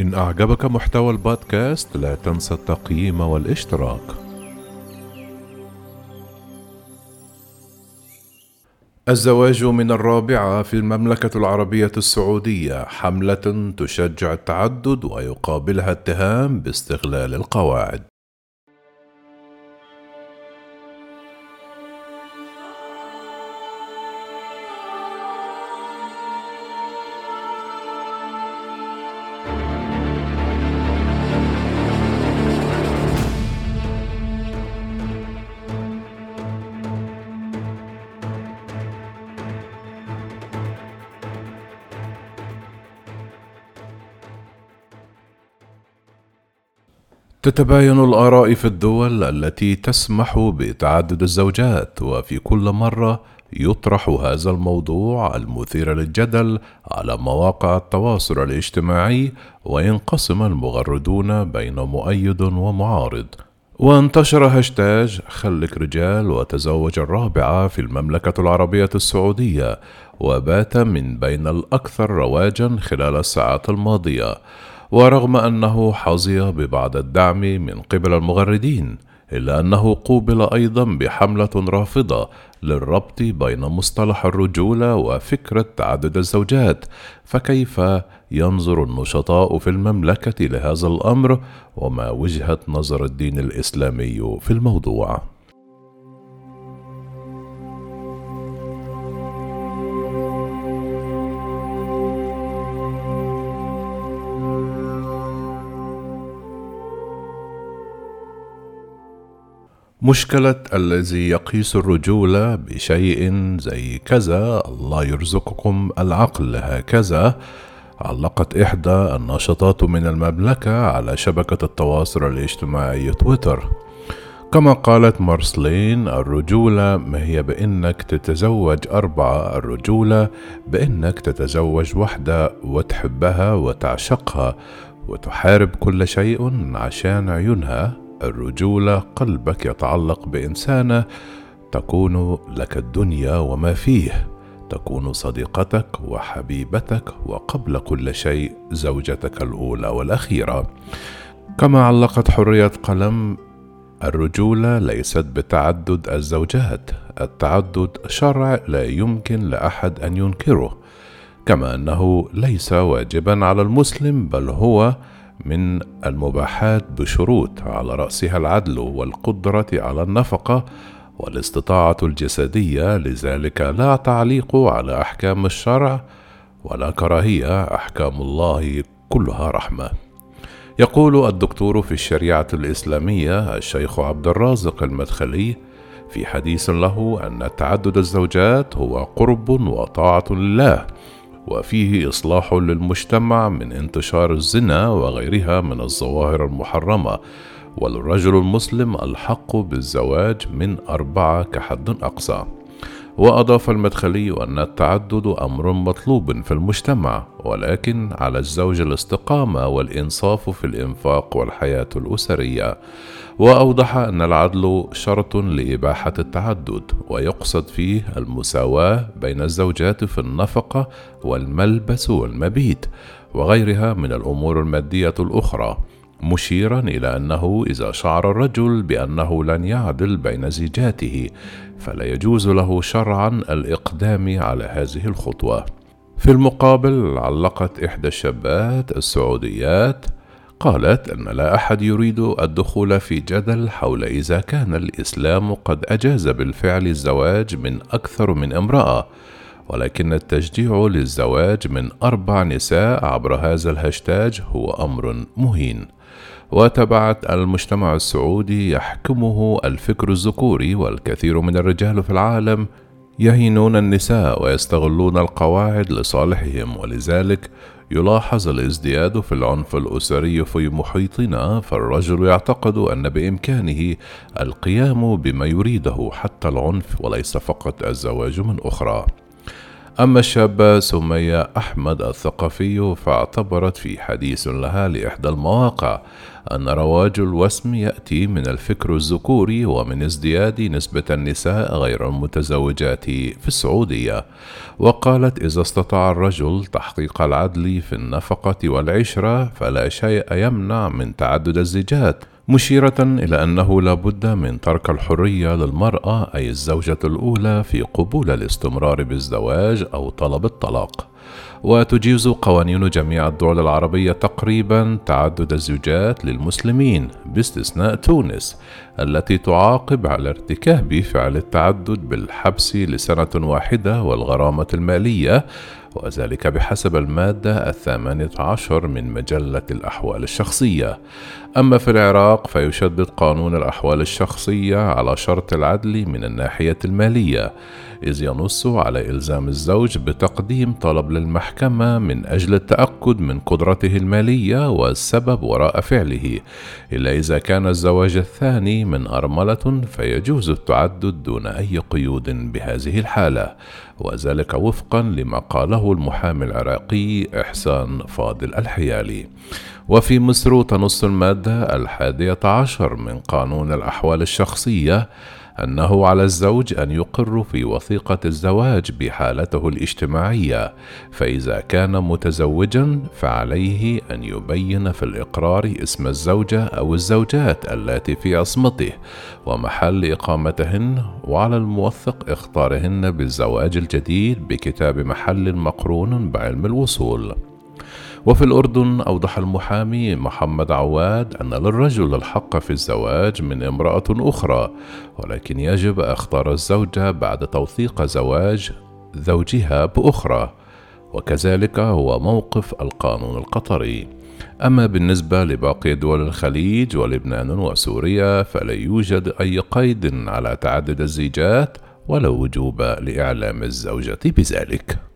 إن أعجبك محتوى البودكاست لا تنسى التقييم والاشتراك. الزواج من الرابعة في المملكة العربية السعودية حملة تشجع التعدد ويقابلها اتهام باستغلال القواعد. تتباين الآراء في الدول التي تسمح بتعدد الزوجات وفي كل مرة يطرح هذا الموضوع المثير للجدل على مواقع التواصل الاجتماعي وينقسم المغردون بين مؤيد ومعارض. وانتشر هاشتاج خلك رجال وتزوج الرابعة في المملكة العربية السعودية وبات من بين الأكثر رواجا خلال الساعات الماضية. ورغم أنه حظي ببعض الدعم من قبل المغردين إلا أنه قوبل أيضا بحملة رافضة للربط بين مصطلح الرجولة وفكرة تعدد الزوجات، فكيف ينظر النشطاء في المملكة لهذا الأمر وما وجهة نظر الدين الإسلامي في الموضوع؟ مشكلة الذي يقيس الرجولة بشيء زي كذا الله يرزقكم العقل هكذا. علقت إحدى الناشطات من المملكة على شبكة التواصل الاجتماعي تويتر. كما قالت مارسلين الرجولة ما هي بإنك تتزوج أربعة الرجولة بإنك تتزوج واحدة وتحبها وتعشقها وتحارب كل شيء عشان عيونها. الرجولة قلبك يتعلق بإنسانة تكون لك الدنيا وما فيه تكون صديقتك وحبيبتك وقبل كل شيء زوجتك الأولى والأخيرة. كما علقت حرية قلم الرجولة ليست بتعدد الزوجات التعدد شرع لا يمكن لأحد أن ينكره كما أنه ليس واجبا على المسلم بل هو من المباحات بشروط على رأسها العدل والقدرة على النفقة والاستطاعة الجسدية لذلك لا تعليق على أحكام الشرع ولا كراهية أحكام الله كلها رحمة. يقول الدكتور في الشريعة الإسلامية الشيخ عبد الرازق المدخلي في حديث له أن تعدد الزوجات هو قرب وطاعة لله وفيه إصلاح للمجتمع من انتشار الزنا وغيرها من الظواهر المحرمة. وللرجل المسلم الحق بالزواج من أربعة كحد أقصى. وأضاف المدخلي أن التعدد أمر مطلوب في المجتمع ولكن على الزوج الاستقامة والإنصاف في الإنفاق والحياة الأسرية. وأوضح أن العدل شرط لإباحة التعدد ويقصد فيه المساواة بين الزوجات في النفقة والملبس والمبيت وغيرها من الأمور المادية الأخرى. مشيرا إلى أنه إذا شعر الرجل بأنه لن يعدل بين زيجاته فلا يجوز له شرعا الإقدام على هذه الخطوة. في المقابل علقت إحدى الشابات السعوديات قالت أن لا أحد يريد الدخول في جدل حول إذا كان الإسلام قد أجاز بالفعل الزواج من أكثر من امرأة ولكن التشجيع للزواج من أربع نساء عبر هذا الهاشتاج هو أمر مهين. وتبعت المجتمع السعودي يحكمه الفكر الذكوري والكثير من الرجال في العالم يهينون النساء ويستغلون القواعد لصالحهم ولذلك يلاحظ الازدياد في العنف الأسري في محيطنا فالرجل يعتقد أن بإمكانه القيام بما يريده حتى العنف وليس فقط الزواج من أخرى. أما الشابة سمية أحمد الثقفي فاعتبرت في حديث لها لإحدى المواقع أن رواج الوسم يأتي من الفكر الذكوري ومن ازدياد نسبة النساء غير المتزوجات في السعودية، وقالت إذا استطاع الرجل تحقيق العدل في النفقة والعشرة فلا شيء يمنع من تعدد الزيجات، مشيرة إلى أنه لا بد من ترك الحرية للمرأة أي الزوجة الأولى في قبول الاستمرار بالزواج أو طلب الطلاق. وتجيز قوانين جميع الدول العربية تقريبا تعدد الزوجات للمسلمين باستثناء تونس التي تعاقب على ارتكاب فعل التعدد بالحبس لسنة واحدة والغرامة المالية وذلك بحسب المادة الثامنة عشر من مجلة الأحوال الشخصية أما في العراق فيشدد قانون الأحوال الشخصية على شرط العدل من الناحية المالية. إذ ينص على إلزام الزوج بتقديم طلب للمحكمة من أجل التأكد من قدرته المالية والسبب وراء فعله. إلا إذا كان الزواج الثاني من أرملة فيجوز التعدد دون أي قيود بهذه الحالة. وذلك وفقا لما قاله المحامي العراقي إحسان فاضل الحيالي. وفي مصر تنص المادة الحادية عشر من قانون الأحوال الشخصية أنه على الزوج أن يقر في وثيقة الزواج بحالته الاجتماعية، فإذا كان متزوجا فعليه أن يبين في الإقرار اسم الزوجة أو الزوجات اللاتي في عصمته ومحل إقامتهن، وعلى الموثق اختارهن بالزواج الجديد بكتاب محل مقرون بعلم الوصول. وفي الأردن أوضح المحامي محمد عواد أن للرجل الحق في الزواج من امرأة أخرى ولكن يجب اختار الزوجة بعد توثيق زواج زوجها بأخرى. وكذلك هو موقف القانون القطري. أما بالنسبة لباقي دول الخليج ولبنان وسوريا فلا يوجد أي قيد على تعدد الزيجات ولا وجوب لإعلام الزوجة بذلك.